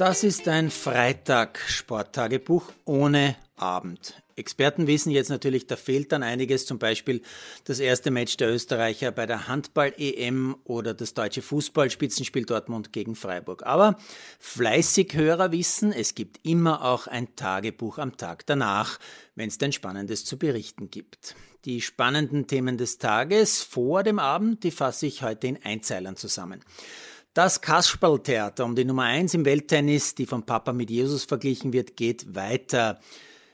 Das ist ein Freitag-Sporttagebuch ohne Abend. Experten wissen jetzt natürlich, da fehlt dann einiges, zum Beispiel das erste Match der Österreicher bei der Handball-EM oder das deutsche Fußballspitzenspiel Dortmund gegen Freiburg. Aber fleißig Hörer wissen, es gibt immer auch ein Tagebuch am Tag danach, wenn es denn Spannendes zu berichten gibt. Die spannenden Themen des Tages vor dem Abend, die fasse ich heute in Einzeilern zusammen. Das Kasperltheater um die Nummer 1 im Welttennis, die vom Papa mit Jesus verglichen wird, geht weiter.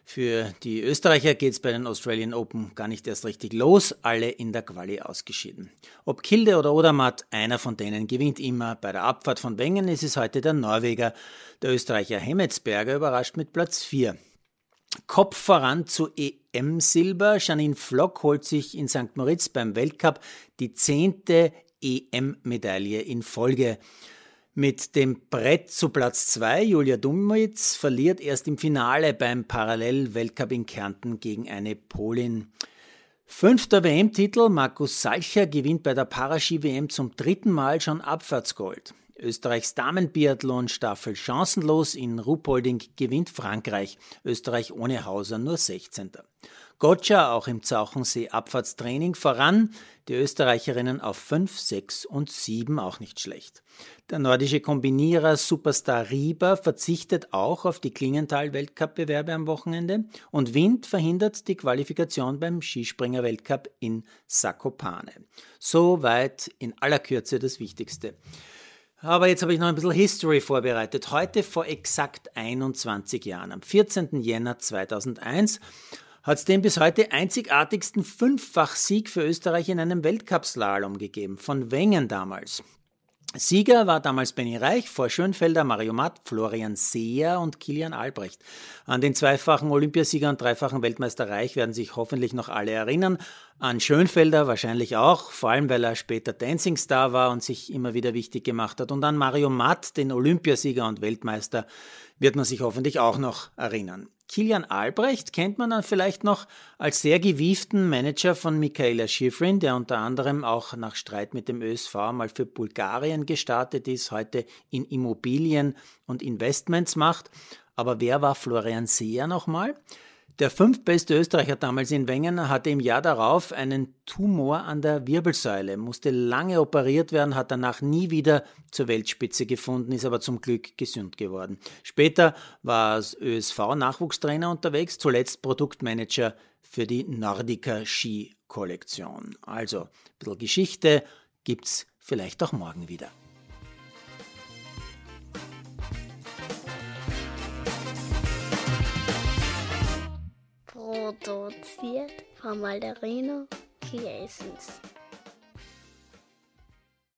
Für die Österreicher geht es bei den Australian Open gar nicht erst richtig los, alle in der Quali ausgeschieden. Ob Kilde oder Odermatt, einer von denen gewinnt immer. Bei der Abfahrt von Wengen ist es heute der Norweger. Der Österreicher Hemmetsberger überrascht mit Platz 4. Kopf voran zu EM-Silber. Janine Flock holt sich in St. Moritz beim Weltcup die zehnte EM-Medaille in Folge. Mit dem Brett zu Platz 2, Julia Dummitz, verliert erst im Finale beim Parallel-Weltcup in Kärnten gegen eine Polin. Fünfter WM-Titel, Markus Salcher gewinnt bei der Paraski-WM zum dritten Mal schon Abfahrtsgold. Österreichs Damenbiathlon-Staffel chancenlos in Ruhpolding gewinnt Frankreich. Österreich ohne Hauser nur 16. Gotcha auch im Zauchensee Abfahrtstraining voran. Die Österreicherinnen auf 5, 6 und 7 auch nicht schlecht. Der nordische Kombinierer Superstar Rieber verzichtet auch auf die Klingenthal-Weltcup-Bewerbe am Wochenende und Wind verhindert die Qualifikation beim Skispringer-Weltcup in Sakopane. Soweit in aller Kürze das Wichtigste. Aber jetzt habe ich noch ein bisschen History vorbereitet. Heute vor exakt 21 Jahren, am 14. Jänner 2001, hat es den bis heute einzigartigsten Fünffach-Sieg für Österreich in einem Weltcup-Slalom gegeben, von Wengen damals. Sieger war damals Benny Reich vor Schönfelder, Mario Matt, Florian Seer und Kilian Albrecht. An den zweifachen Olympiasieger und dreifachen Weltmeister Reich werden sich hoffentlich noch alle erinnern. An Schönfelder wahrscheinlich auch, vor allem weil er später Dancing Star war und sich immer wieder wichtig gemacht hat. Und an Mario Matt, den Olympiasieger und Weltmeister, wird man sich hoffentlich auch noch erinnern. Kilian Albrecht kennt man dann vielleicht noch als sehr gewieften Manager von Michaela Schifrin, der unter anderem auch nach Streit mit dem ÖSV mal für Bulgarien gestartet ist, heute in Immobilien und Investments macht. Aber wer war Florian Seer nochmal? Der fünftbeste Österreicher damals in Wengen hatte im Jahr darauf einen Tumor an der Wirbelsäule, musste lange operiert werden, hat danach nie wieder zur Weltspitze gefunden, ist aber zum Glück gesund geworden. Später war als ÖSV-Nachwuchstrainer unterwegs, zuletzt Produktmanager für die Nordica Ski Kollektion. Also, ein bisschen Geschichte gibt's vielleicht auch morgen wieder. Produziert von Malderino Kiesens.